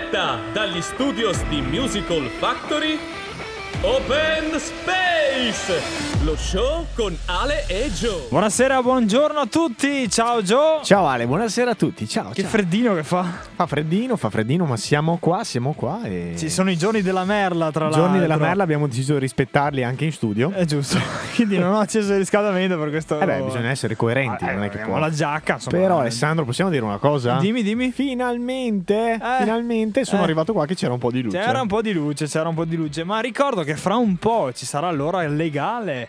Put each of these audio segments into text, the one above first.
diretta dagli studios di Musical Factory, Open Space, lo show con Ale e Joe. Buonasera, buongiorno a tutti. Ciao Joe. Ciao Ale, buonasera a tutti. Ciao. Che ciao. freddino che fa. Fa freddino, fa freddino, ma siamo qua, siamo qua e Ci sono i giorni della merla, tra i l'altro. giorni della merla abbiamo deciso di rispettarli anche in studio. È giusto. Quindi non ho acceso il riscaldamento per questo. Eh beh, bisogna essere coerenti, Ah, non è eh, che abbiamo può. la giacca, insomma. Però Alessandro, possiamo dire una cosa? Dimmi, dimmi. Finalmente, Eh. finalmente sono Eh. arrivato qua che c'era un po' di luce. C'era un po' di luce, c'era un po' di luce, ma ricordo che fra un po' ci sarà l'ora legale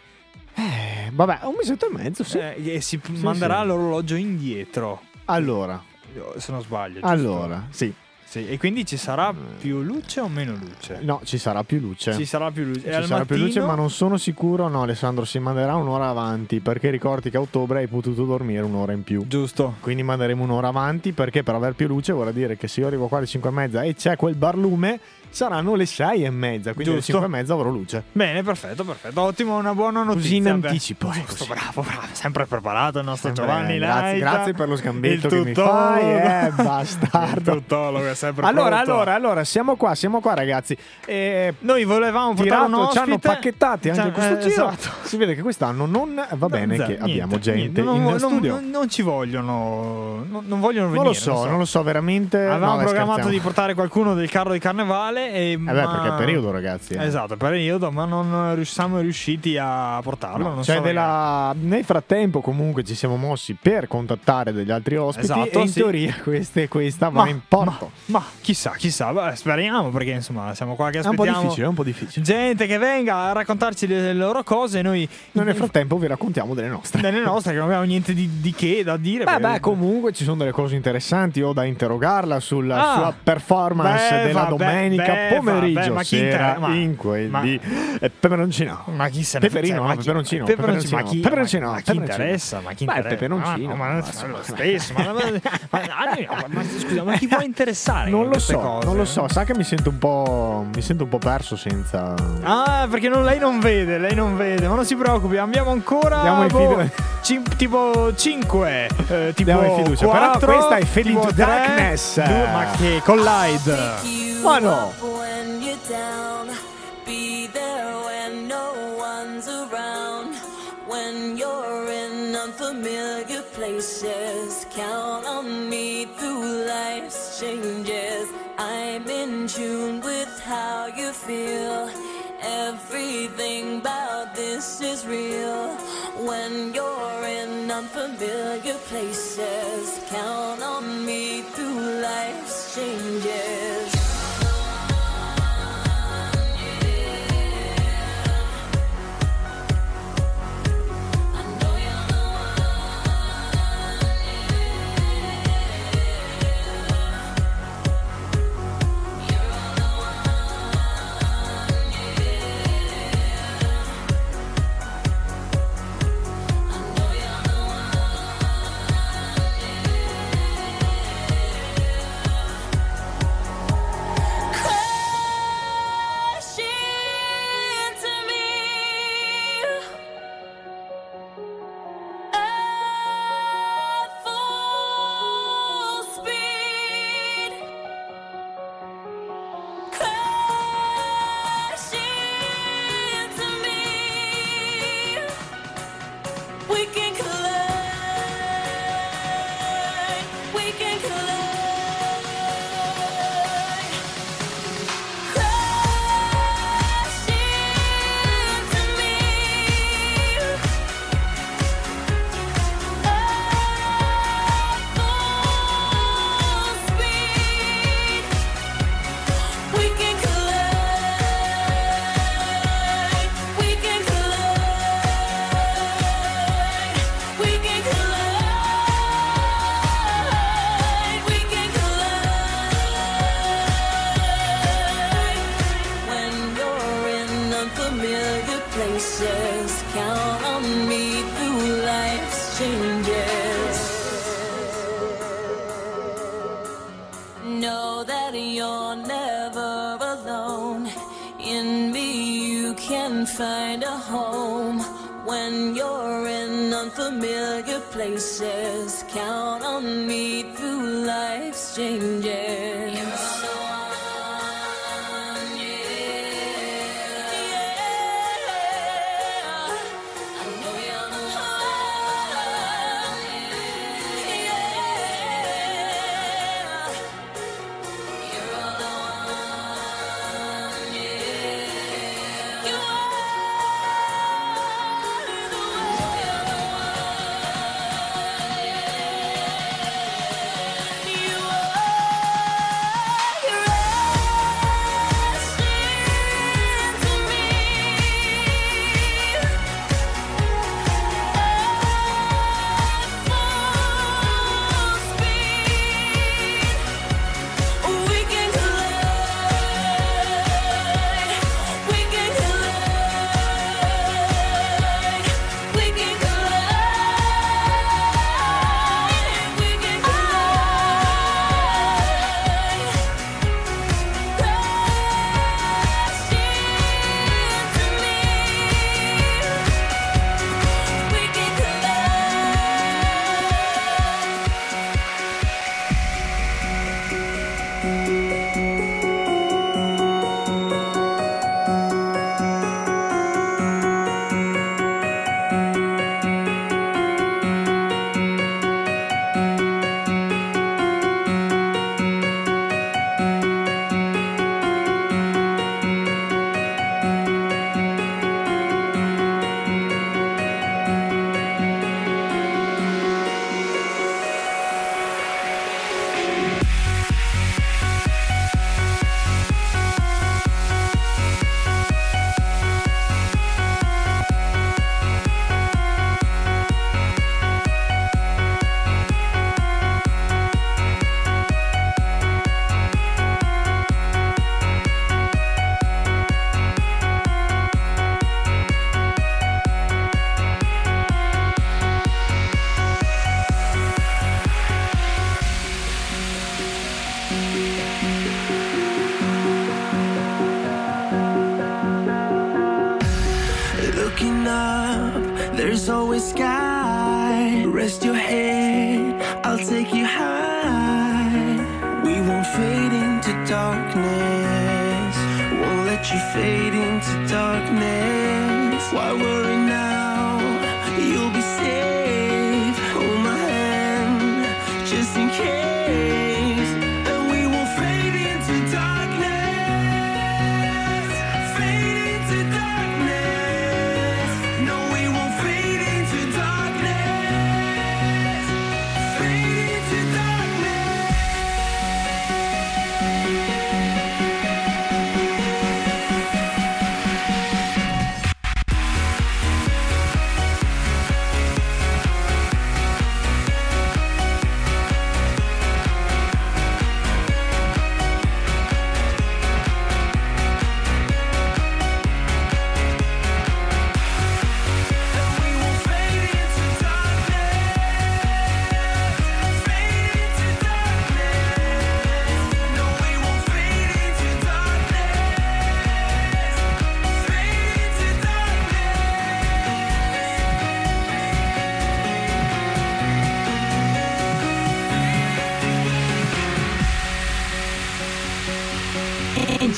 Eh, vabbè, un mesetto e mezzo, sì. eh, e si manderà sì. l'orologio indietro. Allora, Se non sbaglio. giusto? allora, sì. Sì, e quindi ci sarà più luce o meno luce? No, ci sarà più luce. Ci sarà più luce. Ci sarà più luce, mattino- ma non sono sicuro. No, Alessandro, si manderà un'ora avanti. Perché ricordi che a ottobre hai potuto dormire un'ora in più. Giusto. Quindi manderemo un'ora avanti perché per aver più luce vuol dire che se io arrivo qua alle 5 e mezza e c'è quel barlume, saranno le 6 e mezza. Quindi alle Giusto. 5 e mezza avrò luce. Bene, perfetto, perfetto. Ottimo, una buona notizia. Così in Beh, anticipo, eh, Giusto, così. bravo, bravo. Sempre preparato il nostro Sempre, Giovanni eh, grazie, grazie per lo scambetto che mi fai, eh, bastardo. Il tuttologo è sempre Allora, pronto. allora, allora, siamo qua, siamo qua, ragazzi. E Noi volevamo portare un tirato, ci hanno ospite. pacchettati anche Cioè, questo eh, giro. esatto. Si vede che quest'anno non va bene Zero, che niente, abbiamo gente niente. Non, in non- studio. non- non ci vogliono. Non, non vogliono Non venire. lo so, non lo so veramente. Avevamo No, programmato scherziamo. di portare qualcuno del carro di carnevale. E Eh beh, perché è periodo, ragazzi. eh. Esatto, è periodo, ma non siamo riusciti a portarlo. No, cioè so della- Nel frattempo, comunque, ci siamo mossi per contattare degli altri ospiti. Esatto, e in sì. teoria queste, questa va Ma- in porto. Ma, ma chissà, chissà, Beh, speriamo perché insomma siamo qua che è un po' aspettiamo difficile, è un po' difficile. gente che venga a raccontarci le, loro cose e noi Noi nel frattempo vi raccontiamo delle nostre. delle nostre che non abbiamo niente di, di che da dire. Beh, beh, comunque ci sono delle cose interessanti. Ho da interrogarla sulla Ah. sua performance Beh, della domenica beh, pomeriggio. vabbè, ma chi sera ma- in quel ma- di eh, peperoncino. Ma chi se ne Peperino, no, ma chi- peperoncino, peperoncino, ma chi, peperoncino, ma, ma chi peperoncino. interessa? Ma chi interessa? peperoncino, Ma, ma, ma- lo stesso, ma, ma, ma- ma- ma- scusa, ma chi può interessare? Non lo so, cose? non lo so. Sa che mi sento un po'. Mi sento un po' perso senza. Ah, perché non- lei non vede, lei non vede, ma non si preoccupi, abbiamo ancora Diamo in boh, cin- tipo 5, eh, tipo Diamo in fiducia, però 4, questa è tre, Darkness. ma che collide. Ma no! when you're down. Be there when no one's around. When you're in unfamiliar places, count on me through life's changes. I'm in tune with how you feel. Everything about this is real. When you're in unfamiliar places, count on me through life's changes.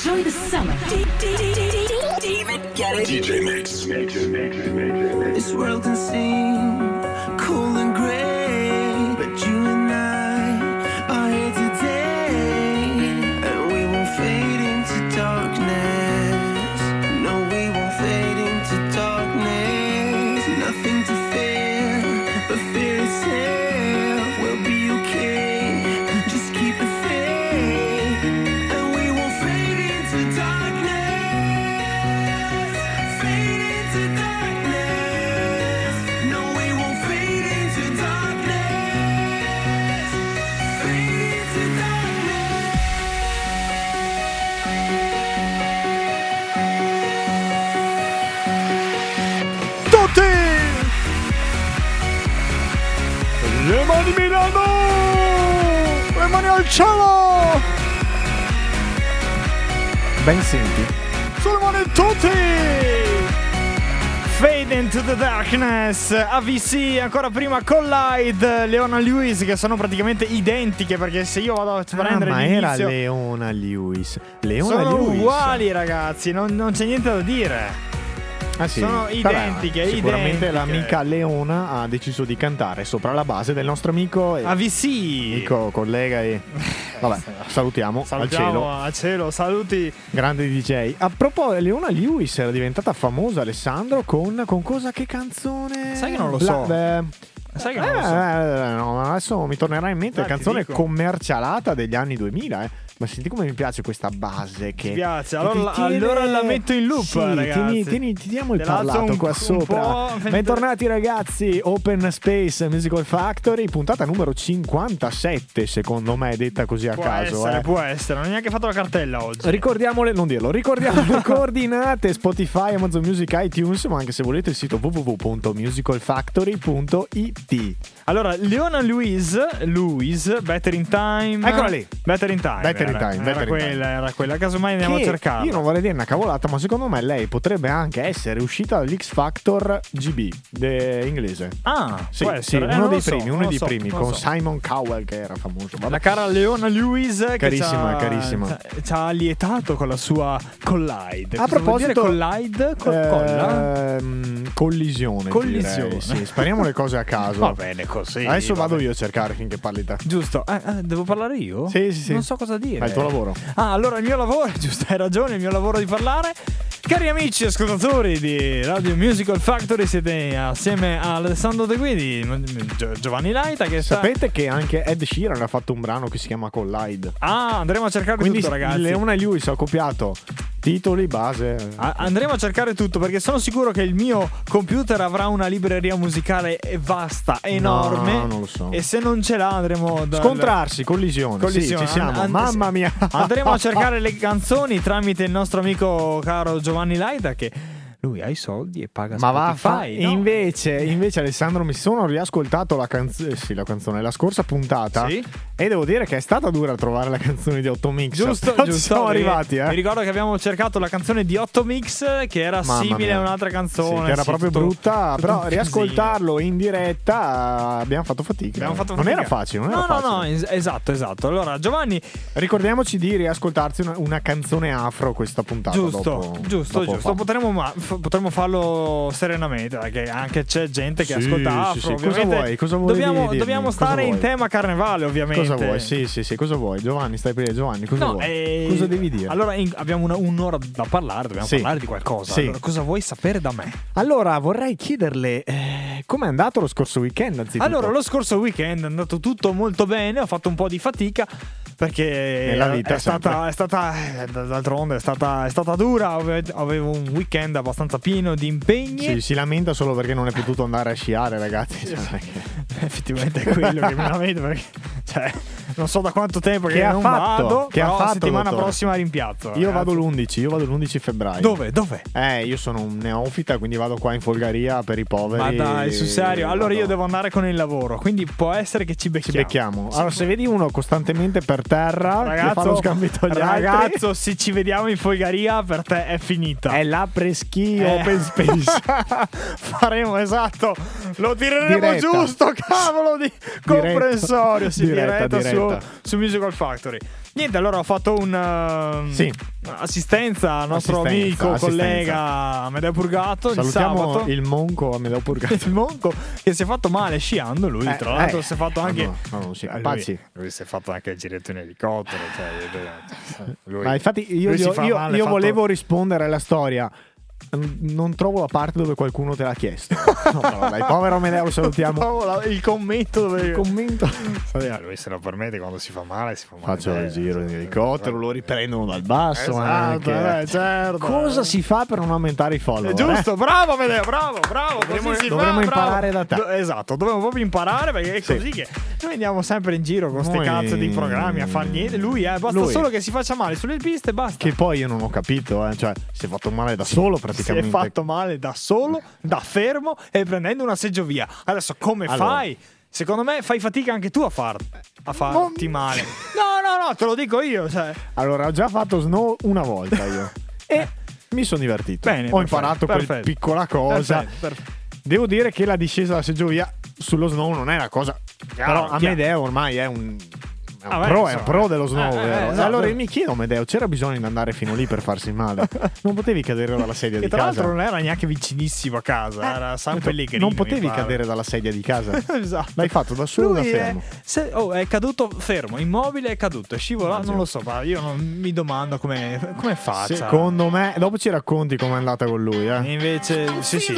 Enjoy the summer. David, get it? DJ Mix. This world can seem Cielo! Ben senti. Sulle mani tutti! Fade into the darkness, AVC, ancora prima Collide, Leona Lewis che sono praticamente identiche perché se io vado a Ah, prendere ma era Leona Lewis. Leona sono Lewis. uguali ragazzi, non, non c'è niente da dire. Ah, sì. sono Vabbè, identiche, Sicuramente identiche. l'amica Leona ha deciso di cantare sopra la base del nostro amico e AVC! amico, collega e vabbè, salutiamo, Salutiamo al cielo. al cielo, saluti. Grande DJ. A proposito, Leona Lewis era diventata famosa, Alessandro, con, con cosa? Che canzone? Sai che non lo Bla- so. beh, Sai che eh, non lo so. eh, no, adesso mi tornerà in mente la canzone commercialata degli anni 2000, eh. Ma senti come mi piace questa base che... Mi piace, allora tiene- allora la metto in loop, Sì, ragazzi. tieni- tieni- teniamo il Te l'alzo parlato un- qua un sopra. po', Bentornati ragazzi, Open Space Musical Factory, puntata numero 57 secondo me, detta così a Può caso. essere, eh. può essere, non ho neanche fatto la cartella oggi. Ricordiamole, non dirlo, ricordiamo le coordinate Spotify, Amazon Music, iTunes, ma anche se volete il sito www.musicalfactory.it. Allora, Leona Louise, Louise, Better in Time. Eccola lì. Better in Time. Better in era, Time, Era in quella, era quella. Casomai andiamo a Che cercarla. Io non vorrei dire una cavolata, ma secondo me lei potrebbe anche essere uscita dall'X Factor GB de- inglese. Ah, Sì, sì. Eh, uno dei so, primi, uno dei so, primi, con so. Simon Cowell che era famoso. Vabbè. La cara Leona Lewis Carissima, carissima. ci ha- lietato con la sua Collide. A Cosa proposito- Collide? Col- colla? Ehm, collisione. Collisione. direi, Sì, spariamo le cose a caso. Va bene così. Adesso va vado bene. io a cercare finché parli te. Giusto, Eh, eh, devo parlare io? Sì, sì, sì. Non so cosa dire. È il tuo lavoro. Ah, allora il mio lavoro, giusto, hai ragione, il mio lavoro di parlare. Cari amici ascoltatori di Radio Musical Factory, siete assieme a Alessandro De Guidi, Gio- Giovanni Laita che sta... Sapete che anche Ed Sheeran ha fatto un brano che si chiama Collide. Ah, andremo a cercare Quindi tutto ragazzi. Leona e Lewis ha copiato titoli, base. A- andremo a cercare tutto perché sono sicuro che il mio computer avrà una libreria musicale vasta, enorme. No, non lo so. E se non ce l'ha andremo da Scontrarsi, collisione. Collisione. Sì, ci siamo. An- an- Mamma mia. Andremo a cercare le canzoni tramite il nostro amico caro Giovanni Laida che lui ha i soldi e paga Ma va, Spotify, fa- no? invece, invece, Alessandro, mi sono riascoltato la canzone. Sì, la canzone, la scorsa puntata. Sì? E devo dire che è stata dura trovare la canzone di 8 Mix. Giusto, giusto. Siamo Mi- arrivati, Mi eh. ricordo che abbiamo cercato la canzone di 8 Mix che era Mamma simile mia. a un'altra canzone. Sì, che era sì, proprio tutto- brutta, tutto però riascoltarlo in diretta eh, abbiamo fatto fatica. Abbiamo fatto non fatica. era facile, non no, era no, facile. no, es- esatto, esatto. Allora, Giovanni, Ricordiamoci di riascoltarsi una, una canzone afro questa puntata. giusto, dopo- giusto, dopo giusto. Potremmo, ma- potremmo farlo serenamente, perché anche c'è gente che Sì, ascolta sì, afro. sì. Cosa vuoi? Cosa vuoi dobbiamo, dobbiamo stare in vuoi? tema carnevale, ovviamente. Cosa vuoi? Sì, sì, sì, cosa vuoi? Giovanni, stai per Giovanni, cosa No, vuoi? eh, Cosa devi dire? Allora, in- abbiamo una- un'ora da parlare, dobbiamo parlare di qualcosa. Allora, cosa vuoi sapere da me? Allora, vorrei chiederle eh, com'è andato lo scorso weekend, anzitutto. Allora, lo scorso weekend è andato tutto molto bene, ho fatto un po' di fatica perché vita, è stata, è stata eh, d'altronde è stata, è stata dura, ave- avevo un weekend abbastanza pieno di impegni. Sì, si lamenta solo perché non è potuto andare a sciare, ragazzi. Cioè, Effettivamente è quello che mi lamento perché cioè, non so da quanto tempo che, Che ha fatto? vado, Che ha fatto, settimana dottore? prossima rimpiazzo. Io ragazzi. vado l'11, io vado l'11 febbraio. Dove? Dove? Eh, io sono un neofita, quindi vado qua in folgaria per i poveri. Ma dai, sul serio. Allora io devo andare con il lavoro, quindi può essere che ci Ci becchiamo. becchiamo. Allora, se vedi uno costantemente per terra, fa lo scambito agli altri, ragazzo, se ci vediamo in folgaria per te è finita. è la preschi Eh. open space. Faremo esatto. Lo tireremo Diretta. giusto, cavolo di comprensorio. Sì, diretta, Diretta, su diretta. Aspetta. su Musical Factory. Niente, allora ho fatto un uh, Sì. assistenza al nostro Assistenza, amico, assistenza. collega Amedeo Purgato il Salutiamo sabato. il monco a Medeo Purgato. il monco che si è fatto male sciando lui Eh, tra l'altro eh. si è fatto Ah, anche no, no, si- Eh, lui- lui, si è fatto anche il giretto in elicottero cioè, lui- Ma infatti io, si io- io- male, io fatto- volevo rispondere alla storia. Non trovo la parte dove qualcuno te l'ha chiesto. No, no, dai, povero Medeo, salutiamo. La- il commento dove Il commento. Eh, lui se lo permette quando si fa male si fa male Faccio il giro in elicottero, lo riprendono dal basso. Esatto, eh, certo. Cosa si fa per non aumentare i follower? È giusto, bravo Medeo, bravo, bravo. Dovremmo- così si dovremmo fa, bravo. imparare da te. Do- esatto, dovremmo proprio imparare perché è Sì. così che noi andiamo sempre in giro con questi Noi- cazzo di programmi a far niente. Lui, eh, basta Lui. solo che si faccia male sulle piste e basta. Che poi io non ho capito, eh. cioè si è fatto male da solo si è praticamente. fatto male da solo, da fermo e prendendo una seggiovia. Adesso come Allora. fai? Secondo me fai fatica anche tu a, far, a farti male. No, no, no, te lo dico io. Cioè. Allora, ho già fatto snow una volta io. e mi sono divertito. Bene, ho perfetto, imparato quel perfetto. piccola cosa. Perfetto. Devo dire che la discesa dalla seggiovia sullo snow non è una cosa. però chiaro. Amedeo ormai è un. È un, Ah, beh, pro, è un insomma. pro dello snow, Eh, eh, vero? E esatto. allora io mi chiedo, Amedeo, c'era bisogno di andare fino lì per farsi male? Non potevi cadere dalla sedia di tra casa? l'altro non era neanche vicinissimo a casa, era San Pellegrino. non potevi cadere dalla sedia di casa. esatto. L'hai fatto da solo o da Lui è, fermo? se- oh, è caduto fermo, immobile è caduto, è scivolato, Immagino. non lo so, ma io non, mi domando come, come faccia. Secondo me, dopo ci racconti com'è andata con lui, E eh. invece, sì, sì.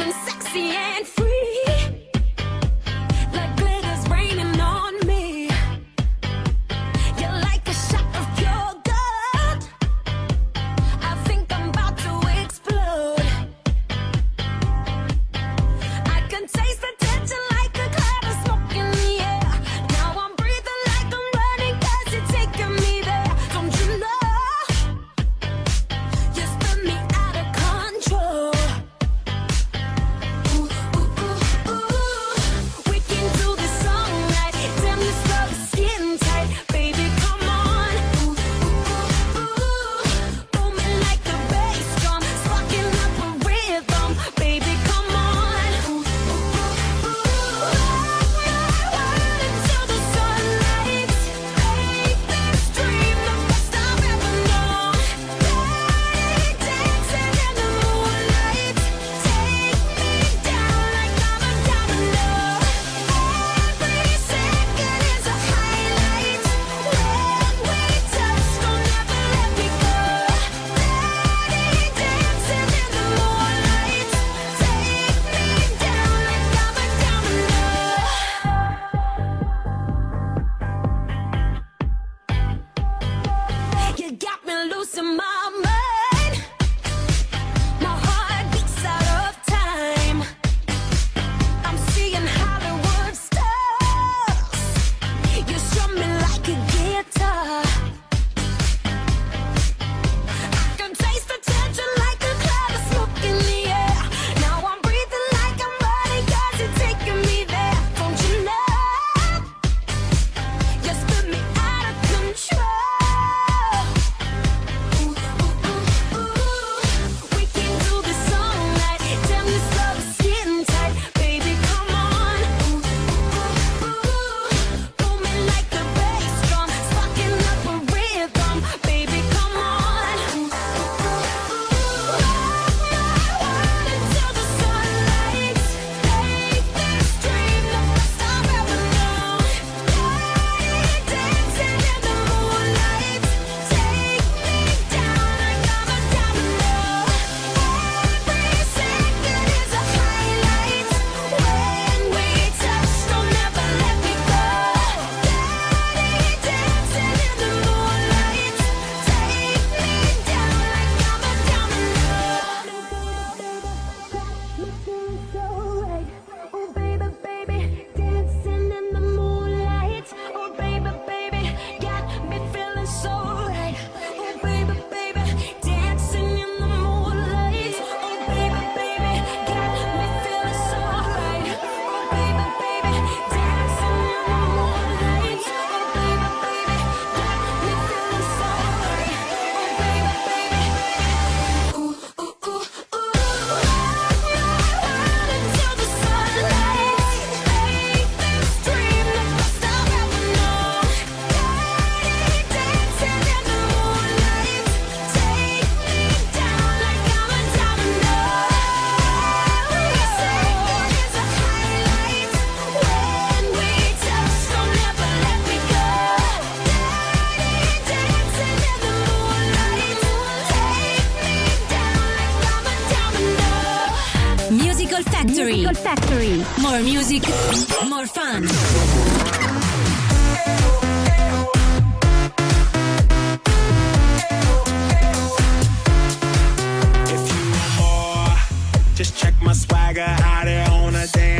got hottie on a dance.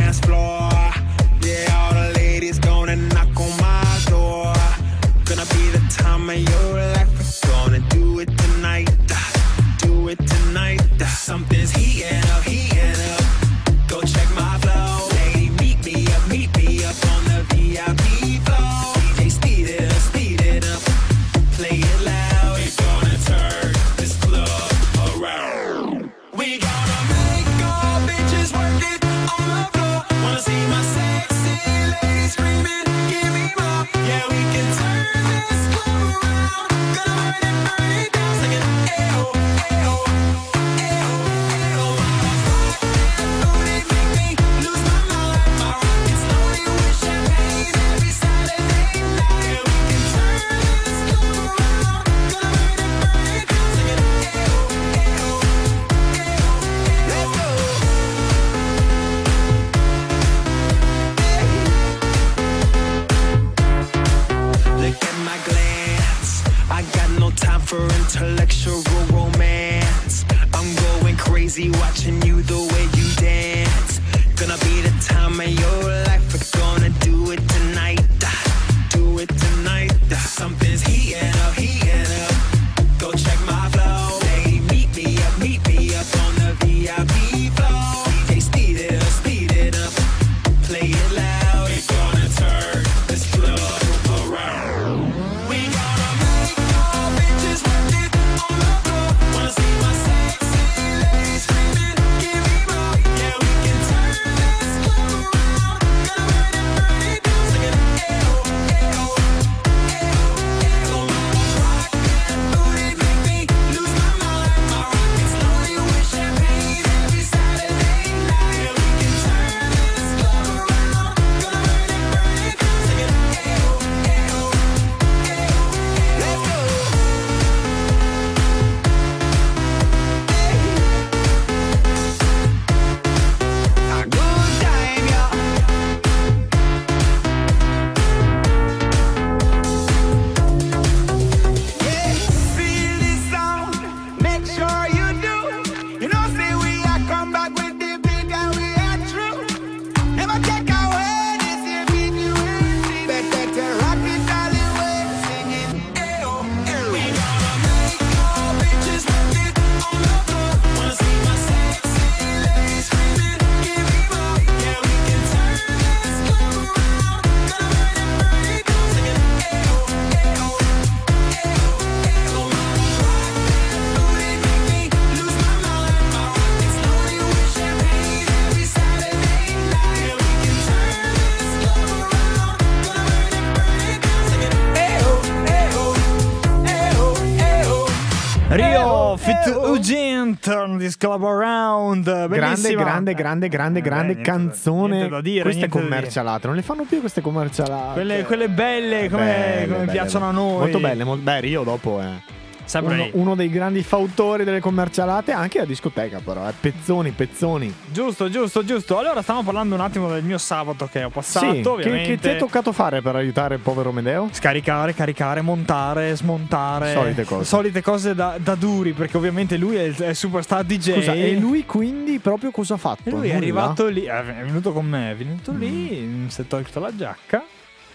Turn This Club Around. Grande, Bellissima. grande, grande, grande, Eh, grande niente da- canzone. niente da dire, queste commercialate, non le fanno più queste commercialate. Quelle, quelle belle come, Belle, come belle, piacciono belle. a noi. Molto belle, molto beh, Rio dopo è Sempre uno, uno dei grandi fautori delle commercialate, anche a discoteca però, eh. pezzoni, pezzoni. Giusto, giusto, giusto. Allora stiamo parlando un attimo del mio sabato che ho passato, sì, che, ovviamente. che ti è toccato fare per aiutare il povero Medeo? Scaricare, caricare, montare, smontare. Solite cose. Solite cose da, da duri, perché ovviamente lui è il, è superstar DJ. Scusa, e lui quindi proprio cosa ha fatto? E lui è Nulla? arrivato lì, è venuto con me, è venuto lì, si è tolto la giacca.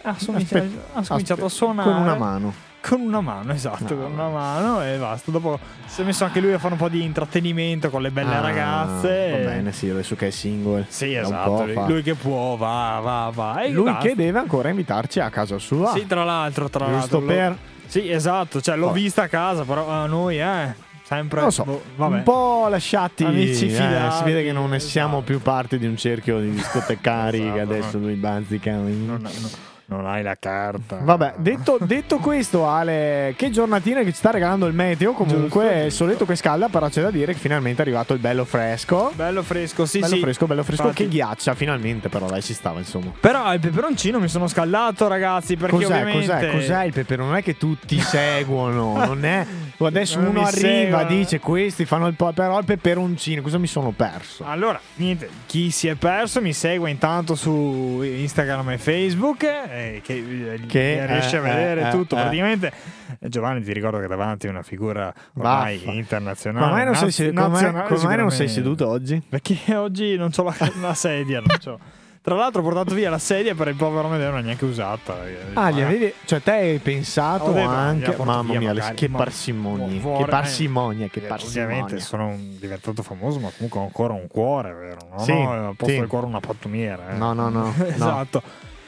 Ha cominciato, Aspetta, ha cominciato a suonare Con una mano. Con una mano, esatto, con una mano e basta. Dopo si è messo anche lui a fare un po' di intrattenimento con le belle Ah, ragazze. Va bene, sì, adesso che è single. Sì, esatto. Lui, fa. lui che può, va, va, va. E Lui che deve ancora invitarci a casa sua. Sì, tra l'altro, tra Giusto l'altro. lo- per- Sì, esatto. Cioè, l'ho Vabbè. vista a casa, però a noi, eh. Sempre. Non lo so, boh, vabbè. un po' lasciati. Amici eh, fidati, si vede che non ne siamo esatto. più parte di un cerchio di discotecari Esatto, che adesso no. lui bazzica. Non, non- Non hai la carta. Vabbè, detto, detto questo, Ale, che giornatina che ci sta regalando il meteo. Comunque, Giusto, è il soletto che scalda, però c'è da dire che finalmente è arrivato il bello fresco. Bello fresco, sì, bello sì. fresco, bello fresco. Infatti- Che ghiaccia, finalmente, però, dai, ci stava, insomma. Però al peperoncino mi sono scaldato, ragazzi, perché Cos'è, ovviamente... cos'è, cos'è il peperone? Non è che tutti seguono, non è. Adesso Non uno arriva, seguono. dice questi fanno il po- però il peperoncino, cosa mi sono perso? Allora, niente, chi si è perso mi segue intanto su Instagram e Facebook, eh, che, eh, Che, riesce eh, a vedere eh, tutto eh. praticamente. Eh, Giovanni, ti ricordo che davanti è una figura ormai Vaffa. internazionale. Come mai non, sei, naz- se- come mai- nazionale come mai non sei seduto oggi? Perché oggi non ho la, la sedia, non c'ho. Tra l'altro ho portato via la sedia per il povero Amedeo, non è neanche usata. Ah, gli Eh, avevi, cioè te hai pensato detto, anche. gliela porto Mamma mia, magari, che ma- parsimonia, che parsimonia, che eh, parsimonia. Ovviamente sono diventato famoso, ma comunque ho ancora un cuore, vero? Non Sì, al posto sì. del cuore una pattumiera. eh. No, no, no, no.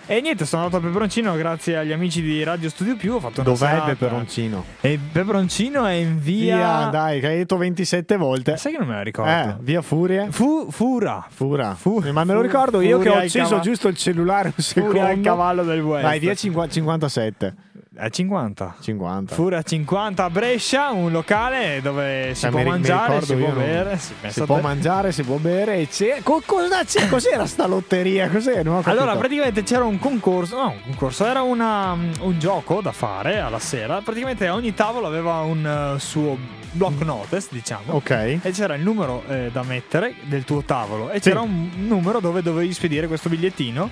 E niente, sono andato a Peperoncino grazie agli amici di Radio Studio Più. Ho fatto una Dov'è il serata. peperoncino? E il peperoncino è in via. Via, dai, che hai detto 27 volte. Sai che non me la ricordo. Eh, via Furie. Fu- fura. Fura. Fu- Ma me lo fu- ricordo io che ho acceso cava- giusto il cellulare un secondo. Furia al cavallo del West. Vai, via 50 57. A 50. 50. Furia 50 a Brescia, un locale dove si Cioè, può mi mi mangiare, ricordo si può non- bere. Si, Si può te. mangiare, si può bere. E c'è... Co- cosa c'è? Cos'era sta lotteria? Cos'era? Allora, praticamente c'era un concorso, no, un concorso, era una, un gioco da fare alla sera. Praticamente ogni tavolo aveva un eh, suo block notice, diciamo. Ok. E c'era il numero eh, da mettere del tuo tavolo e Sì. c'era un numero dove dovevi spedire questo bigliettino.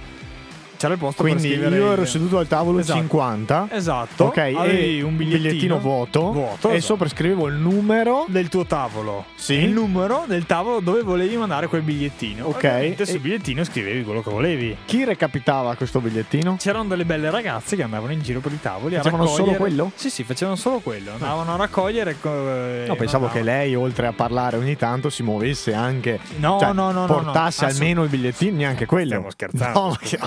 C'era il posto Quindi per scrivere io ero seduto al tavolo Esatto. 50. Esatto. Ok, avevi e un bigliettino, vuoto, vuoto, e esatto. sopra scrivevo il numero. del tuo tavolo. Sì. Il numero del tavolo dove volevi mandare quel bigliettino. Ok. Ovviamente sul E- bigliettino scrivevi quello che volevi. Chi recapitava questo bigliettino? C'erano delle belle ragazze che andavano in giro per i tavoli Facevano raccogliere. solo quello? Sì, sì, facevano solo quello. Andavano a raccogliere. co- eh, No, pensavo che mandavano. lei, oltre a parlare ogni tanto, si muovesse anche. No, cioè, no, no, no, Portasse no. almeno il bigliettino, neanche quello. Stiamo scherzando. No, no, sì,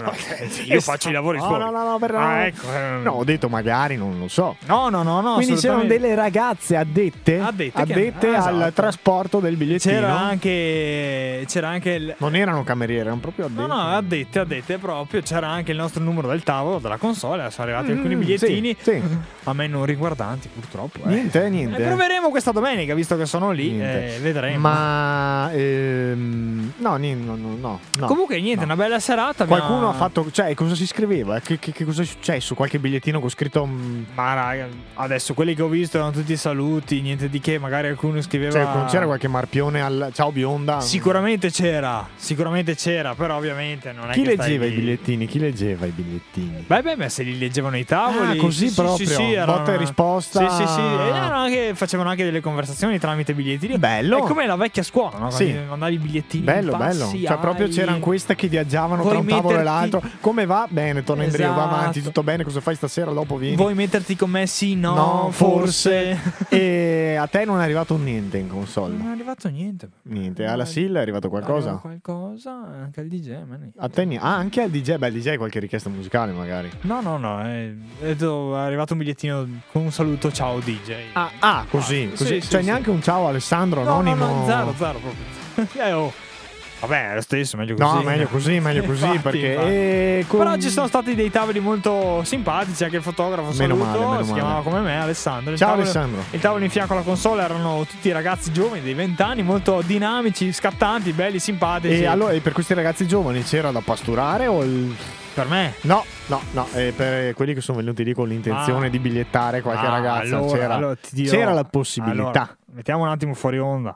io faccio i lavori no, fuori. No, no, no, per- Ah, ecco. ehm. No, ho detto magari, non lo so. No, no, no, no. Quindi c'erano delle ragazze addette, Addette addette ah, al esatto. trasporto del bigliettino. C'era anche. C'era anche il. Non erano cameriere, erano proprio addette. No, no, addette, addette proprio. C'era anche il nostro numero del tavolo, della console. Sono arrivati Mm, alcuni bigliettini. sì, sì. A me non riguardanti, purtroppo. eh. Niente, niente. Eh, proveremo questa domenica, visto che sono lì. Eh, vedremo. Ma ehm, no, no, no, no. Comunque, niente, no. una bella serata. Qualcuno ha fatto, cioè, cosa si scriveva? Che, che- che cosa è successo? Qualche bigliettino con scritto. mm, Ma raga, adesso quelli che ho visto erano tutti saluti, niente di che. Magari qualcuno scriveva. Cioè, non c'era qualche marpione al. Ciao bionda. Sicuramente c'era, sicuramente c'era, però ovviamente non è Chi leggeva i bigliettini? Chi leggeva i bigliettini? Beh, beh, beh, se li leggevano i tavoli. Ah, così sì, proprio, Sì, sì, erano- botta e risposta. Sì, sì, sì. E erano anche- facevano anche delle conversazioni tramite bigliettini. Bello. È come la vecchia scuola, no? Sì. Mandavi i bigliettini. Bello, bello. Cioè, proprio c'erano queste che viaggiavano Vuoi tra un tavolo e l'altro. Come va? Bene, torna in brio, va Esatto. avanti, tutto bene. Cosa fai stasera? Dopo vieni. Vuoi metterti con me? Sì, no, No, forse. e a te non è arrivato niente in console. Non è arrivato niente. Niente. Alla SIL è arrivato qualcosa? Arriva qualcosa, anche al DJ, ma niente. A te ni- Ah, anche al DJ. Beh, al DJ qualche richiesta musicale magari. No, no, no, è, è arrivato un bigliettino con un saluto, ciao DJ. Ah, ah, così. Ah, così. sì, sì, cioè, sì. neanche un ciao Alessandro no, no, anonimo. no, zero, zero proprio. Eh, oh. Vabbè, è lo stesso, meglio così. No, meglio così, meglio così. Infatti, perché. infatti. eh, con- Però ci sono stati dei tavoli molto simpatici, anche il fotografo Meno saluto, male, meno si male. chiamava come me, Alessandro. Il Ciao, tavolo- Alessandro. Il tavolo in fianco alla console erano tutti ragazzi giovani, dei 20 anni, molto dinamici, scattanti, belli, simpatici. E allora, e per questi ragazzi giovani c'era da pasturare o il. Per me? No, no, no, eh, per quelli che sono venuti lì con l'intenzione Ah. di bigliettare qualche Ah, ragazza, allora- c'era, allora dirò- c'era la possibilità. Allora, mettiamo un attimo fuori onda.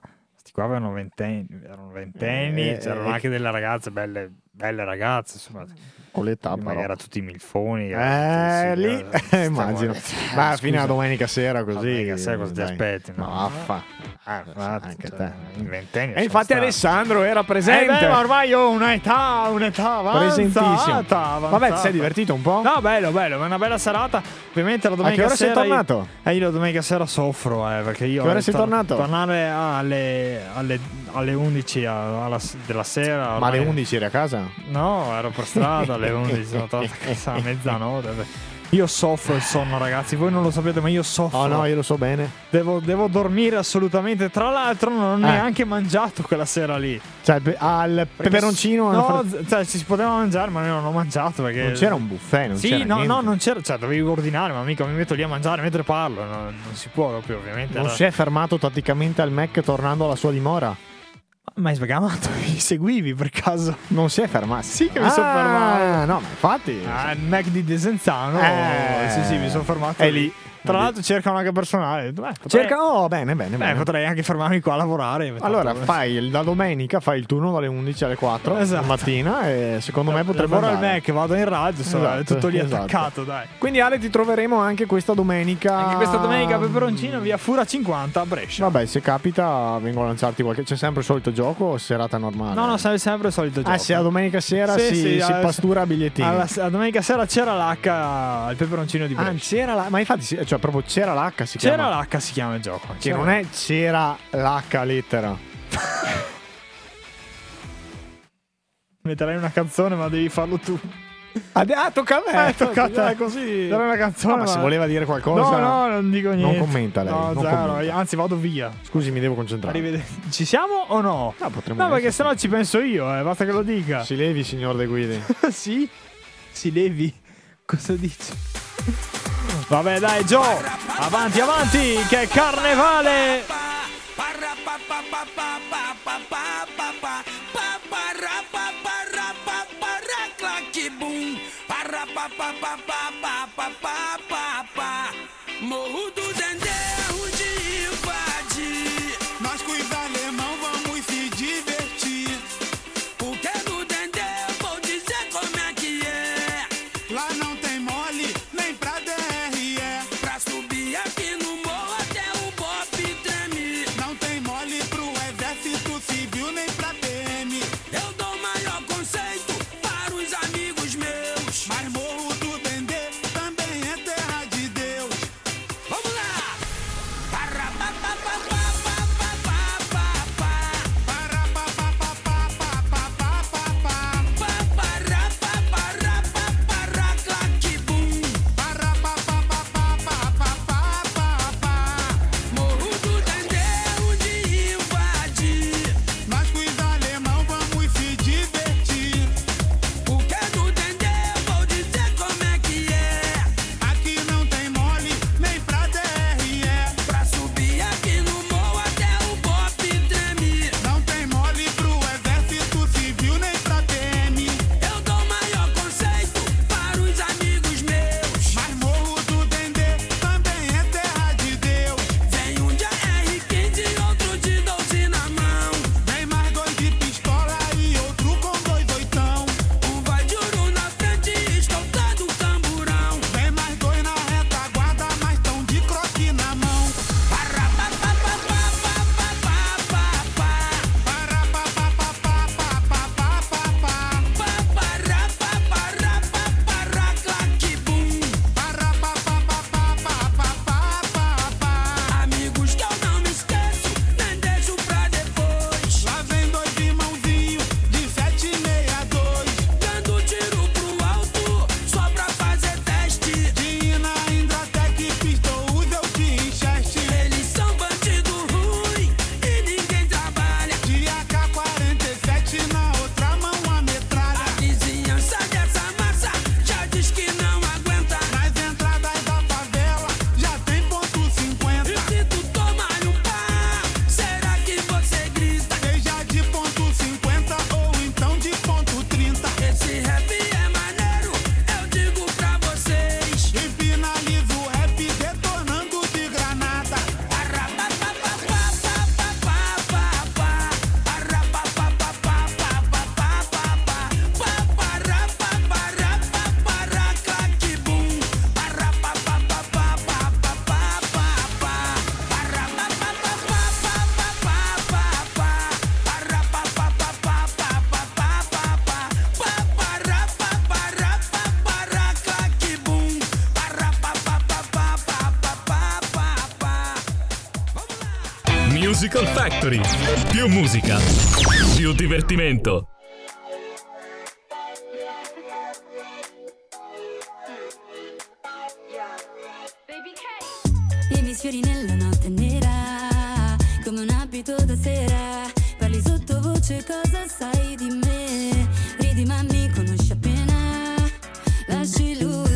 Sti qua avevano ventenni, erano ventenni, Eh, c'erano eh, anche delle ragazze, belle, belle ragazze, insomma. Con l'età, Ma però. era tutti milfoni. Eh, sì, lì, eh, stiamo- immagino. eh, Ma fino a domenica sera così. Domenica sera cosa ti aspetti, no? Affa. Ah, infatti, Anche cioè, te. in ventenni. E infatti sono Alessandro era presente. Eh beh, ma ormai ho un'età, un'età avanzata. Presentissimo. avanzata. Vabbè, ti sei divertito un po'? No, bello, bello, ma è una bella serata. Ovviamente la A domenica che ora sei sera. tornato? Io, eh, io la domenica sera soffro, eh, perché io. Che ora sei tor- tornato? Tornare alle, alle, alle 11 a- alla della sera. Ma alle ormai- 11 eri a casa? No, ero per strada alle 11, sono tornato a casa a mezzanotte. Io soffro il sonno, ragazzi. Voi non lo sapete, ma io soffro. Oh no, io lo so bene. devo, devo dormire assolutamente. Tra l'altro, non ho Eh. neanche mangiato quella sera lì. Cioè, pe- al peperoncino hanno No, fatto- cioè, ci si poteva mangiare, ma io non ho mangiato perché. non c'era un buffet, non Sì, c'era no, niente. no, non c'era. Cioè, dovevi ordinare, ma mica mi metto lì a mangiare mentre parlo. no, non si può proprio, ovviamente. Non Allora- si è fermato tatticamente al Mac tornando alla sua dimora. Ma hai sbagamato? Mi seguivi per caso? Non si è fermato. Sì che mi sono Ah, fermato. No, ma infatti. Ah, il Mac di Desenzano. Eh, sì, sì, mi sono fermato. è lì. Tra l'altro cercano anche personale. Beh, potrei- Cerca. Oh, bene, bene, Eh, bene. potrei anche fermarmi qua a lavorare. Allora, fai la domenica, fai il turno dalle 11 alle 4 Esatto. mattina e secondo me potrebbe Lavoro al andare. Mac, vado in radio, è Esatto, tutto lì esatto. attaccato, dai. Quindi Ale ti troveremo anche questa domenica. Anche questa domenica peperoncino via Fura 50 a Brescia. Vabbè, se capita vengo a lanciarti qualche... C'è sempre il solito gioco o serata normale? No, no, sempre, sempre il solito gioco. Ah, sì, la domenica sera Sì, si, sì, si alla- pastura a bigliettini. Alla, la domenica sera c'era l'H, il peperoncino di Ah, Brescia. c'era la... Ma infatti, sì, cioè proprio c'era l'H si c'era chiama. l'H si chiama il gioco. Che non è c'era l'H lettera. Metterai una canzone, ma devi farlo tu. Ah, ah, tocca a me. Eh, tocca a te. Così. Era una canzone. No, ma se voleva dire qualcosa... No, no, non dico niente. commenta lei, No, non zero, commenta. anzi vado via. Scusi, mi devo concentrare. Arrivederci. Ci siamo o no? No, potremmo No, perché sennò ci penso io, eh, basta che lo dica. Si levi, signor De Guidi. sì? Si levi? Cosa dici? Vabbè, dai, Joe. Avanti, avanti, che è carnevale. Morro Factory. Più musica, più divertimento. Bevi sfiori nella notte nera, come un abito da sera. Parli sottovoce, cosa sai di me? Ridi ma mi conosci appena, lasci lui.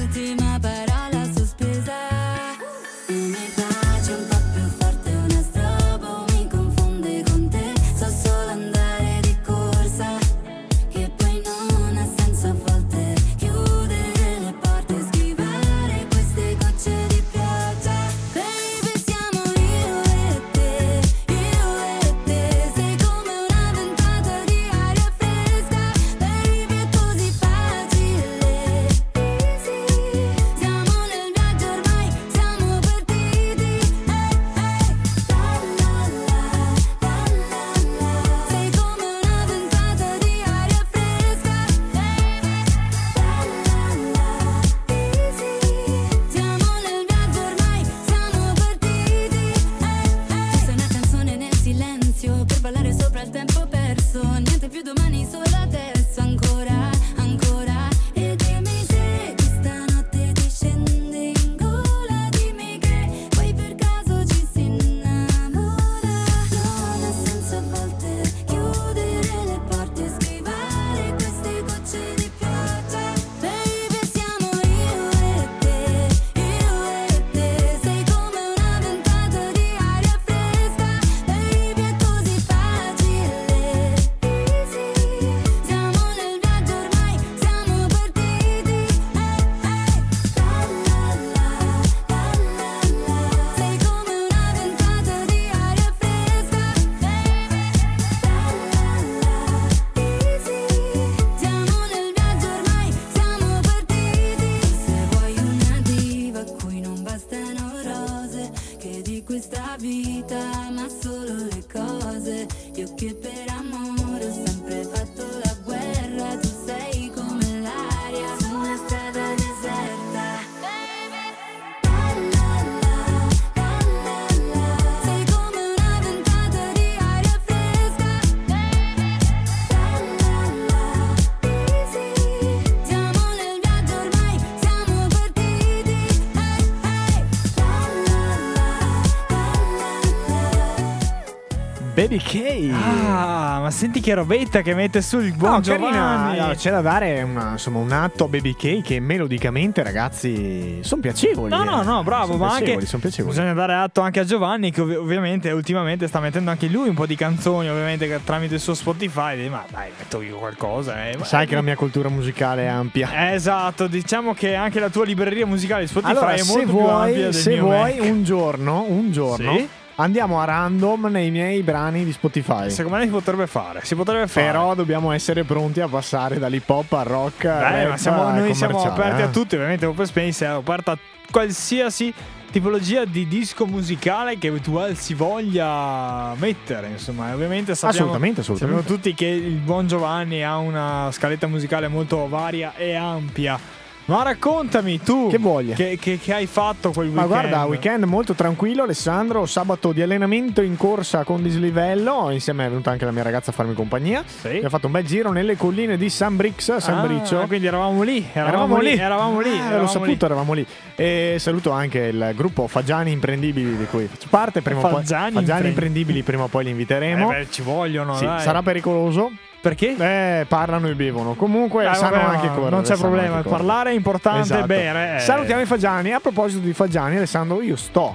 Baby K. Ah, ma senti che robetta che mette su il buon No, Giovanni. Allora, c'è da dare una- insomma, un atto a Baby K che melodicamente, ragazzi, sono piacevoli. No, eh. no, no, bravo, ma anche sono piacevoli. bisogna dare atto anche a Giovanni che ov- ovviamente ultimamente sta mettendo anche lui un po' di canzoni, ovviamente tramite il suo Spotify, ma dai, metto io qualcosa. eh. Sai che la mia cultura musicale è ampia. Eh, Esatto, diciamo che anche la tua libreria musicale di Spotify Allora, è se molto più ampia vuoi, del se mio vuoi Mac. un giorno, un giorno Sì? Andiamo a random nei miei brani di Spotify. Secondo me si potrebbe fare, si potrebbe fare. Però dobbiamo essere pronti a passare dall'hip hop al rock. Beh, ma siamo- noi siamo aperti eh. a tutti, ovviamente Open Space è aperta a qualsiasi tipologia di disco musicale che tu si voglia mettere, insomma, ovviamente sappiamo, Assolutamente, assolutamente. sappiamo tutti che il buon Giovanni ha una scaletta musicale molto varia e ampia. Ma raccontami tu Che voglia. che, che- che hai fatto quel Ma weekend. guarda, weekend molto tranquillo, Alessandro. Sabato di allenamento in corsa con dislivello. Insieme è venuta anche la mia ragazza a farmi compagnia. Sì. Abbiamo fatto un bel giro nelle colline di San Brix, San Ah, Briccio. quindi eravamo lì, eravamo, lì, eravamo lì, Ah, eravamo l'ho saputo, lì. eravamo lì. E saluto anche il gruppo Fagiani Imprendibili di cui faccio parte. Prima o poi, Fagiani Fagiani Imprendi- Imprendibili, prima o poi li Eh inviteremo. beh, ci vogliono, Sì, sarà pericoloso. Perché? Eh, parlano e bevono. Comunque Eh, sanno vabbè, anche correre. Non c'è problema, parlare è importante, Esatto. bere. eh. Salutiamo i Fagiani. A proposito di Fagiani, Alessandro, io sto,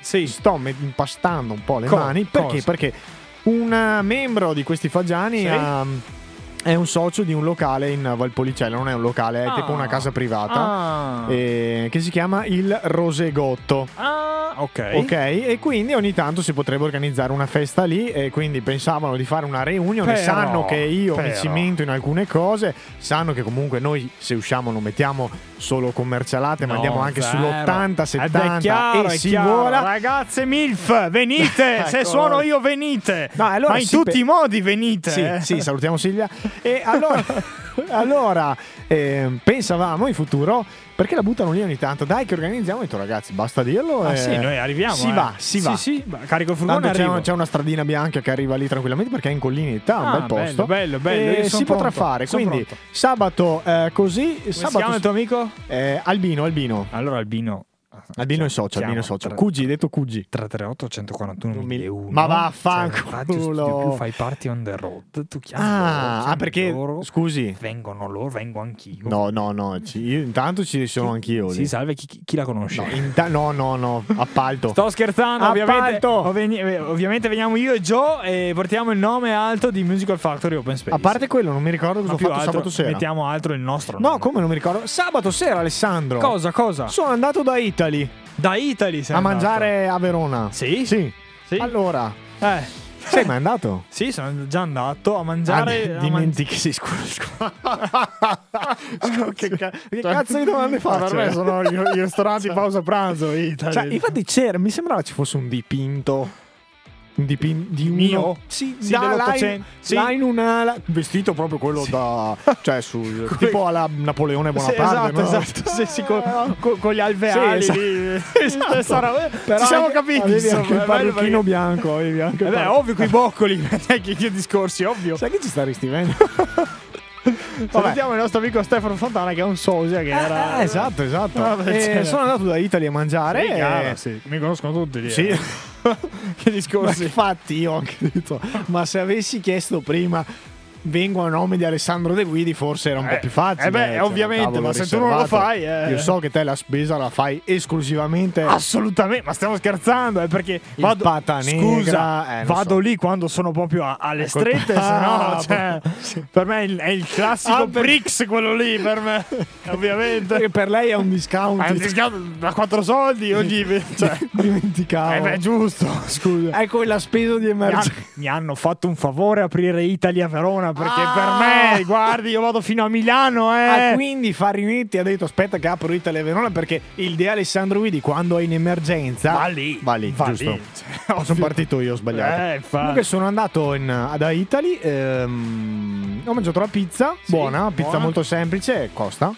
Sì. sto impastando un po' le Co- mani. Perché? cosa? Perché un eh, membro di questi Fagiani Sì. ha- è un socio di un locale in Valpolicella. Non è un locale, è Ah. tipo una casa privata. Ah. eh, che si chiama il Rosegotto. Ah, ok. Ok, e quindi ogni tanto si potrebbe organizzare una festa lì e quindi pensavano di fare una reunion. Però, sanno che io mi però. cimento in alcune cose, sanno che comunque noi se usciamo non mettiamo solo commercialate, ma No, andiamo anche zero. sull'80, Ed 70 è chiaro, e è si chiaro. vola. Ragazze MILF, venite! Se Ecco. suono io, venite! No, allora Ma in tutti per- i modi venite! Sì, eh. sì, salutiamo Silvia. E allora, allora ehm, pensavamo in futuro, perché la buttano lì ogni tanto? Dai, che organizziamo. Ho detto, ragazzi, basta dirlo. Ah, e sì, noi arriviamo. Si eh. va, si Sì, va. Sì, carico il furgone c'è, arrivo. c'è una stradina bianca che arriva lì tranquillamente perché è in collinetta, un Ah, bel posto. bello, bello, bello, si potrà pronto, fare. son Quindi pronto. sabato eh, così. Come si sabato chiama il tuo amico? eh, Albino, Albino. Allora Albino, Albino è socio, Albino è socio. Cugi, detto Cugi. 338 141 Non mi- 1001 Ma vaffanculo. Cioè, Più fai party on the road tu chiami Ah, loro, ah, perché loro, scusi. vengono loro vengo anch'io No, no, no. ci- io- intanto ci sono anch'io. sì lì. salve chi, chi- chi la conosce No, inta- no, no, no. Appalto. Sto scherzando, Appalto. ovviamente, ovveni- eh, ovviamente veniamo io e Joe e portiamo il nome alto di Musical Factory Open Space. A parte quello, non mi ricordo cosa ho più fatto altro, sabato sera. mettiamo altro il nostro No, nome. come non mi ricordo? Sabato sera, Alessandro. Cosa, cosa? Sono andato da Italy Da Italy sei a andato. mangiare a Verona. Sì? Sì. Sì? Allora, Eh, sei mai andato? sì, sono già andato a Ah, mangiare... di- a man- dimentichi, scusa, che, ca- che cazzo di domande faccio? per me sono i, i ristoranti pausa pranzo Italy. Cioè, infatti c'era, mi sembrava ci fosse un dipinto. Di uno. Mio? Sì, Sì, da- dell'Ottocento. Sì. là in una. Vestito proprio quello da. Cioè, sul. tipo alla Napoleone Sì, Bonaparte. esatto, no? esatto. Sì, sì, con, con- con gli alveari Sì, esatto. Roba. Però Ci siamo capiti. Avevi anche il parrucchino bianco. Avevi anche parrucchino- ovvio, con i boccoli. che discorsi, ovvio. Sai che ci sta ristivendo? Salutiamo il nostro amico Stefano Fontana, che è un sosia che era. Eh, esatto, esatto. Vabbè, E c'era. sono andato da Italy a mangiare. Sì, e- chiaro, sì. Mi conoscono tutti lì. Sì. eh. che Ma discorsi. infatti io ho anche detto, ma se avessi chiesto prima vengo a nome di Alessandro De Guidi forse era un Eh, po' più facile. eh beh, cioè, ovviamente, ma se tu non lo fai, eh. Io so che te la spesa la fai esclusivamente Assolutamente, ma stiamo scherzando, è perché vado, pata negra, scusa, eh, vado so. lì quando sono proprio a- alle colpa- strette, se no, Ah, cioè, per me è il, è il classico Ah, Brix quello lì, per me, ovviamente. Perché per lei è un discount. È un discount da quattro soldi ogni... Cioè, Dimenticavo. eh beh, giusto, scusa. Ecco la spesa di emergenza. mi hanno fatto un favore aprire Italia Verona perché Ah! per me, guardi, io vado fino a Milano, eh. Ah, quindi Farinetti ha detto aspetta che apro Italia Verona perché il De Alessandro Guidi quando è in emergenza Va lì, va lì, va giusto. lì. Cioè, sono partito io ho sbagliato Eh, comunque sono andato in, da Italy ehm, ho mangiato la pizza Sì, buona pizza buona. molto semplice costa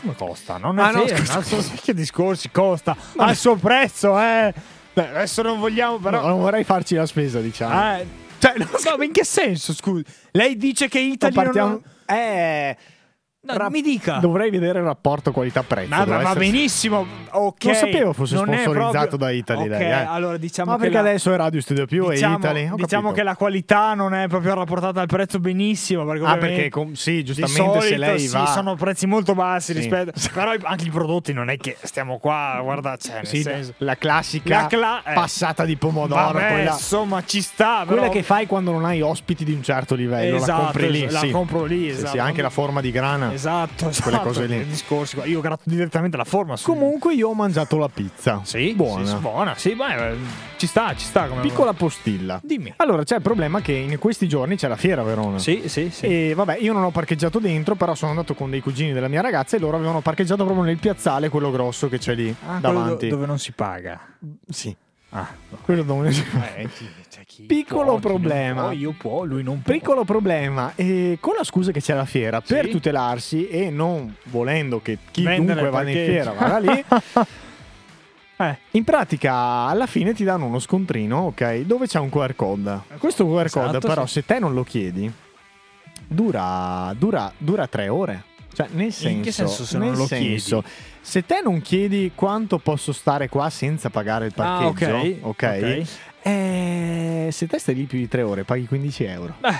Come costa? Non è Ah, no, scusa. no, che discorsi costa? Al suo prezzo, eh. Beh, adesso non vogliamo però... No, non vorrei farci la spesa diciamo Eh, cioè, no, ma in che senso, scusi? Lei dice che Italy non partiamo ha- eh No, rap- mi dica. dovrei vedere il rapporto qualità-prezzo Ma, va essere- benissimo, ok. Non sapevo fosse Non sponsorizzato proprio- da Italy, Ok, lei, eh. allora diciamo ma che perché la- adesso è Radio Studio Più diciamo, e Italy Ho diciamo capito. che la qualità non è proprio rapportata al prezzo benissimo. Perché ah perché com- sì di giustamente se solito lei sì, va sono prezzi molto bassi Sì. rispetto. Però anche i prodotti non è che stiamo qua, guarda, cioè, nel Sì, senso. la classica La cla- eh. passata di pomodoro, Vabbè, quella, insomma, ci sta. quella però- che fai quando non hai ospiti di un certo livello, Esatto, la compri lì, la sì. compro lì, Sì, esatto. sì, anche la forma di grana. Esatto, esatto. Quelle cose lì. discorsi qua. Io gratto direttamente la forma. su- Comunque io ho mangiato la pizza. sì, buona. Sì, buona. Sì, beh, ci sta, ci sta. Come Piccola postilla. Dimmi. Allora, c'è il problema che in questi giorni c'è la fiera a Verona. Sì, sì, sì. E vabbè, io non ho parcheggiato dentro, però sono andato con dei cugini della mia ragazza e loro avevano parcheggiato proprio nel piazzale, quello grosso che c'è lì Ah, davanti. do- dove non si paga. Sì, Ah, quello dove eh, chi- c'è chi Piccolo può, problema. può, io può, lui non può. Piccolo problema, e con la scusa che c'è la fiera, Sì. per tutelarsi e non volendo che chi Vendere dunque va in fiera vada lì, Eh, in pratica alla fine ti danno uno scontrino, ok, dove c'è un QR code. Questo QR code Esatto, però sì. se te non lo chiedi, dura, dura, dura tre ore. Cioè, nel senso, In che senso se non lo senso, se te non chiedi quanto posso stare qua senza pagare il Ah, parcheggio, ok, ok, ok. Eh, se te stai lì più di tre ore paghi 15 euro. beh,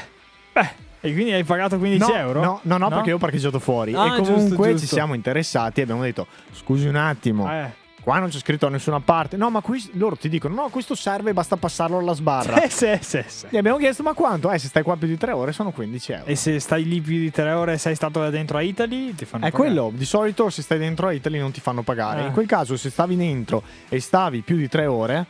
beh, e quindi hai pagato 15 no, euro? No, no, no, perché io ho parcheggiato fuori. Ah, e comunque giusto, ci giusto. siamo interessati e abbiamo detto: scusi un attimo, Eh. qua non c'è scritto da nessuna parte. No, ma qui loro ti dicono: no, questo serve, basta passarlo alla sbarra. Eh, sì, sì, sì. Gli abbiamo chiesto: ma quanto? Eh, se stai qua più di tre ore sono 15 euro. E se stai lì più di tre ore e sei stato dentro a Italy, ti fanno È pagare. quello, di solito se stai dentro a Italy non ti fanno pagare. Eh. In quel caso, se stavi dentro e stavi più di tre ore,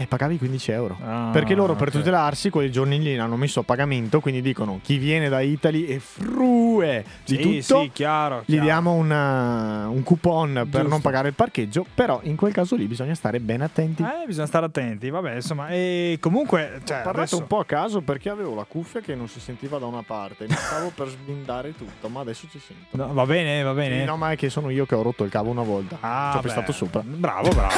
e pagavi 15 euro. Ah, Perché loro per ok. tutelarsi quei giorni lì l'hanno messo a pagamento, quindi dicono chi viene da Italy e frue di Sì, tutto. sì, chiaro. Gli chiaro. diamo una- un coupon per Giusto. non pagare il parcheggio, però in quel caso lì bisogna stare ben attenti. Eh, bisogna stare attenti, vabbè, insomma, e comunque, cioè, Ho parlato adesso- un po' a caso perché avevo la cuffia che non si sentiva da una parte. Mi stavo per sblindare tutto, ma adesso ci sento. No, va bene, va bene. Sì, no, ma è che sono io che ho rotto il cavo una volta. Ah, Ci ho pestato sopra. Bravo, bravo.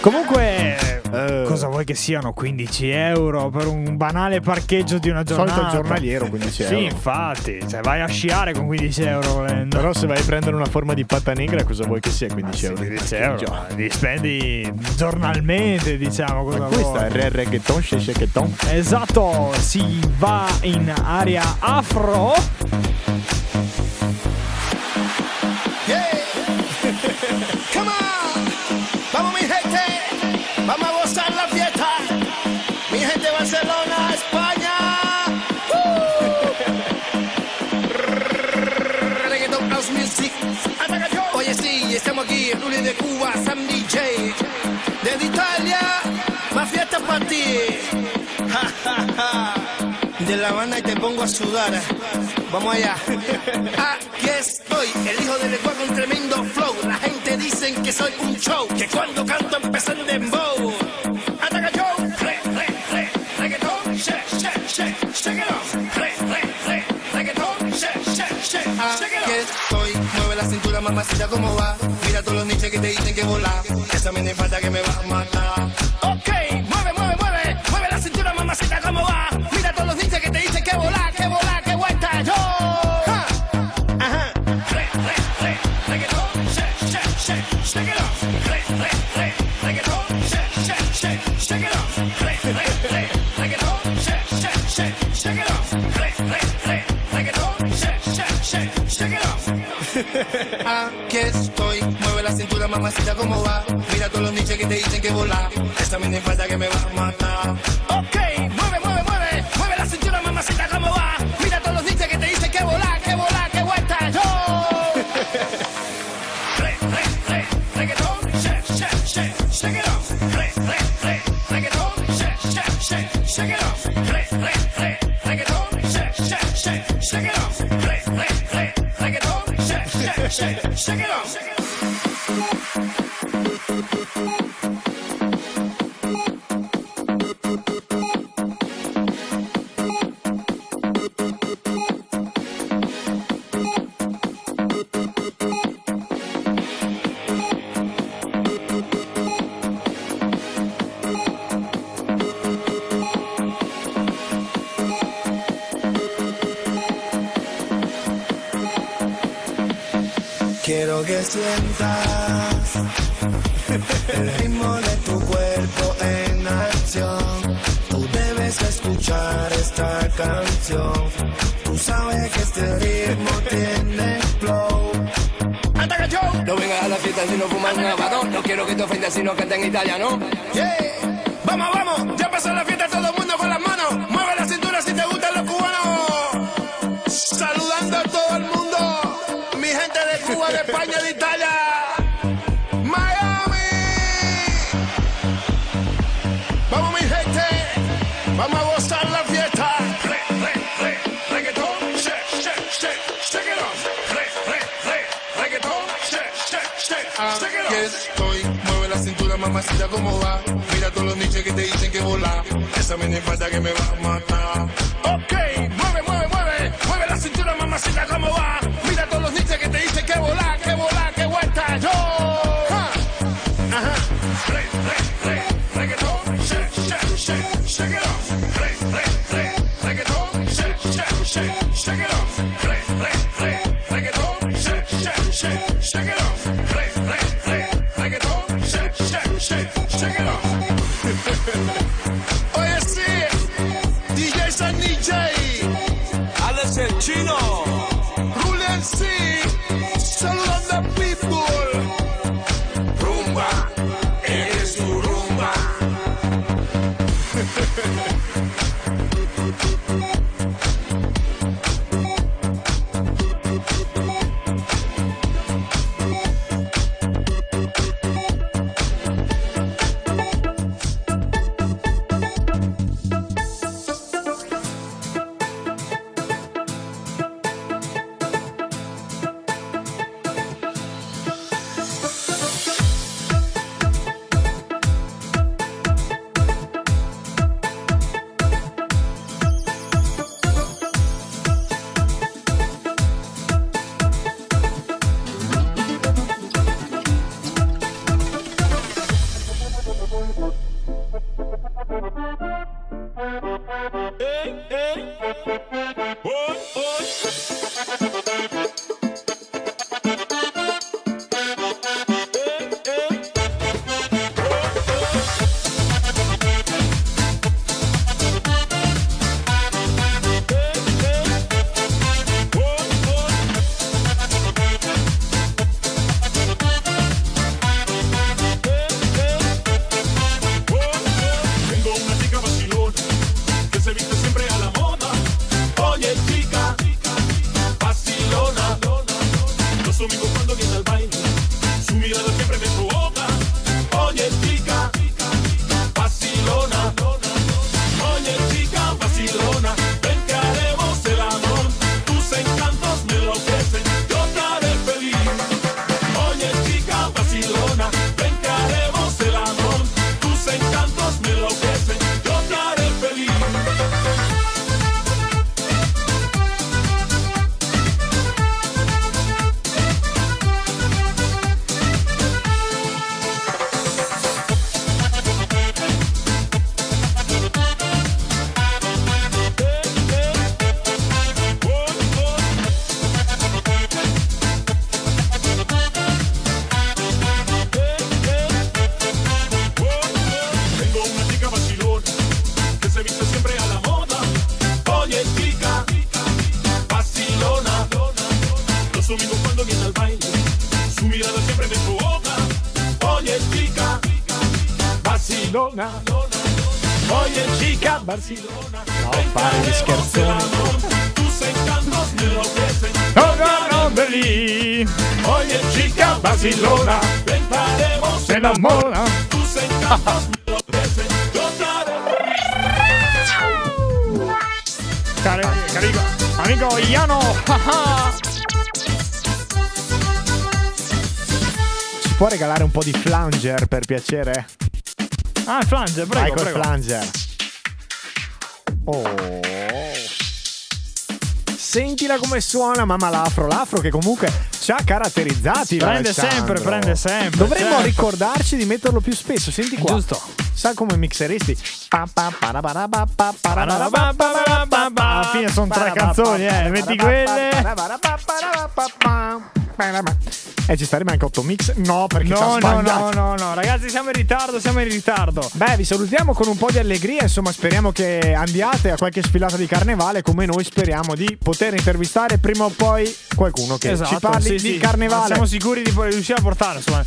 Comunque, Eh. cosa vuoi che siano 15 euro per un banale parcheggio di una giornata? Solito giornaliero, 15 euro. Sì, infatti, cioè vai a sciare con 15 euro volendo. Però se vai a prendere una forma di patta negra, cosa vuoi che sia 15 euro? 15 euro, li spendi giornalmente, diciamo cosa Questa vuoi. è il reggaeton, shesheketon. Esatto, si va in area afro. Come on. Barcelona, España. Uh. Reggaeton House Music. Oye sí, estamos aquí, Ruli de Cuba, Sam DJ. Desde Italia, más fiesta para ti. De La Habana y te pongo a sudar. Vamos allá. Aquí estoy, el hijo del Ecuador con tremendo flow. La gente dicen que soy un show, que cuando canto mamacita, cómo va. Mira todos los niches que te dicen que volar. Esa me falta que mamacita, ¿cómo va? Mira todos los niches que te dicen que volar. Esa me Sientas el ritmo de tu cuerpo en acción. Tú debes escuchar esta canción. Tú sabes que este ritmo tiene flow. No vengas a la fiesta si no fumas un habano. No quiero que te ofendas si no cantas en italiano. Yeah. Vamos, vamos, ya pasó la fiesta, todo el mundo off. estoy, mueve la cintura, mamacita, ¿cómo va? Mira todos los niches que te dicen que volar. Esa me falta que me va a matar. Ok, mueve, mueve, mueve, mueve la cintura, mamacita, ¿cómo va? Mira todos los niches que te dicen que volar, que volar, chica, Barcelona. Entraremos Se innamora. Tus encantos me enloquecen. Yo te haré carico, amico Iano. Ci può regalare un po' di flanger per piacere? ah, il flange, Vai prego, col prego. flanger. Oh. Sentila come suona mamma l'afro, l'afro che comunque ci ha caratterizzati. Prende sempre, prende sempre, Dovremmo certo. ricordarci di metterlo più spesso. Senti qua. Giusto. Sa come mixeristi. Pa, Alla fine sono tre canzoni, eh. Metti quelle. Pa. Eh, ci starebbe anche 8 mix? No, perché ci ha No, no, sbagliato. no, no, no, ragazzi, siamo in ritardo, siamo in ritardo. Beh, vi salutiamo con un po' di allegria, insomma speriamo che andiate a qualche sfilata di carnevale come noi speriamo di poter intervistare prima o poi qualcuno che ci parli Esatto, sì, di sì. carnevale. Ma Siamo sicuri di poi riuscire a portare, insomma.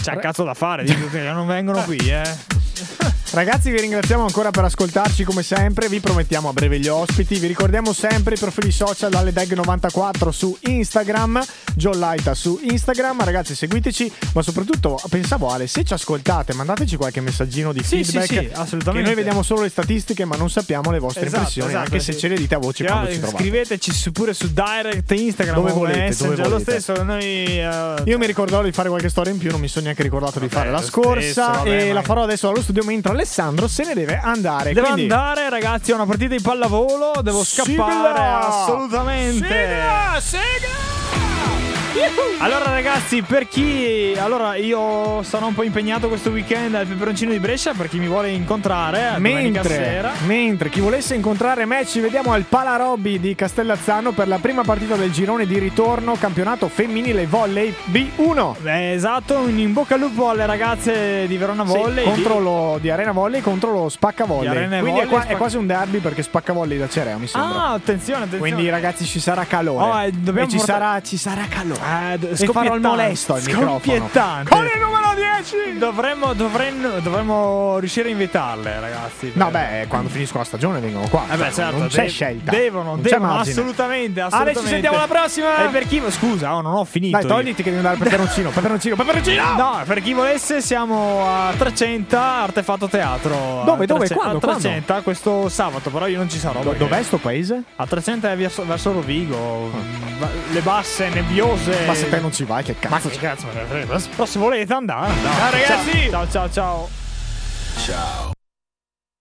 C'è cazzo da fare, non vengono qui, eh. Ragazzi, vi ringraziamo ancora per ascoltarci come sempre. Vi promettiamo a breve gli ospiti. Vi ricordiamo sempre i profili social dalle Dag94 su Instagram, John Laita su Instagram. Ragazzi, seguiteci. Ma soprattutto, pensavo Ale, se ci ascoltate, mandateci qualche messaggino di Sì, feedback. sì, sì, assolutamente. Noi vediamo solo le statistiche, ma non sappiamo le vostre Esatto, impressioni. esatto, anche se ce le dite a voce Cioè, quando ci trovate. Scriveteci pure su direct, Instagram Dove volete, Messenger, dove lo volete. stesso. Noi. eh, Io mi ricorderò di fare qualche storia in più, non mi sono neanche ricordato di fare la lo scorsa stesso, vabbè, e ma- la farò adesso allo studio mentre Alessandro se ne deve andare. Devo Quindi- andare, ragazzi, a una partita di pallavolo. Devo Sigla! scappare. Assolutamente. Sigla, sigla! Allora, ragazzi, per chi. Allora, io sarò un po' impegnato questo weekend al peperoncino di Brescia. Per chi mi vuole incontrare, Mentre, mentre chi volesse incontrare me, ci vediamo al Palarobbi di Castellazzano per la prima partita del girone di ritorno campionato femminile volley B1. Beh, esatto, un in bocca al lupo alle ragazze di Verona Sì, Volley. contro lo, di Arena Volley contro lo Spacca Volley. Quindi è, Volley, qua- è Spacca- quasi un derby perché Spacca Volley da Cereo, mi sembra. Ah, attenzione, attenzione. Quindi ragazzi ci sarà calore. Oh, eh, e ci, portare- sarà, ci sarà calore. Eh, d- e farò il molesto al microfono. Scoppiettante. Con il numero 10! Dovremmo, dovremmo, dovremmo riuscire a invitarle, ragazzi. No, beh, quando finisco la stagione vengono qua. Eh beh, Cioè, certo, non c'è de- scelta. Devono, Non devono, margine. assolutamente, Ale, assolutamente. ci sentiamo alla prossima! E per chi. Scusa, oh, non ho finito. Dai, togliti che devi andare al peperoncino. Peperoncino, peperoncino! No, per chi volesse, siamo a 300 Artefatto Teatro. Dove, dove, 300 quando, A 300 questo sabato, però io non ci sarò. Do- dov'è sto paese? A 300 è verso, Rovigo. Va- Le basse, nebbiose. Ma se te non ci vai, che Ma cazzo? che cazzo? Però se volete andare, andate. Ciao, ragazzi! Ciao, ciao, ciao. Ciao.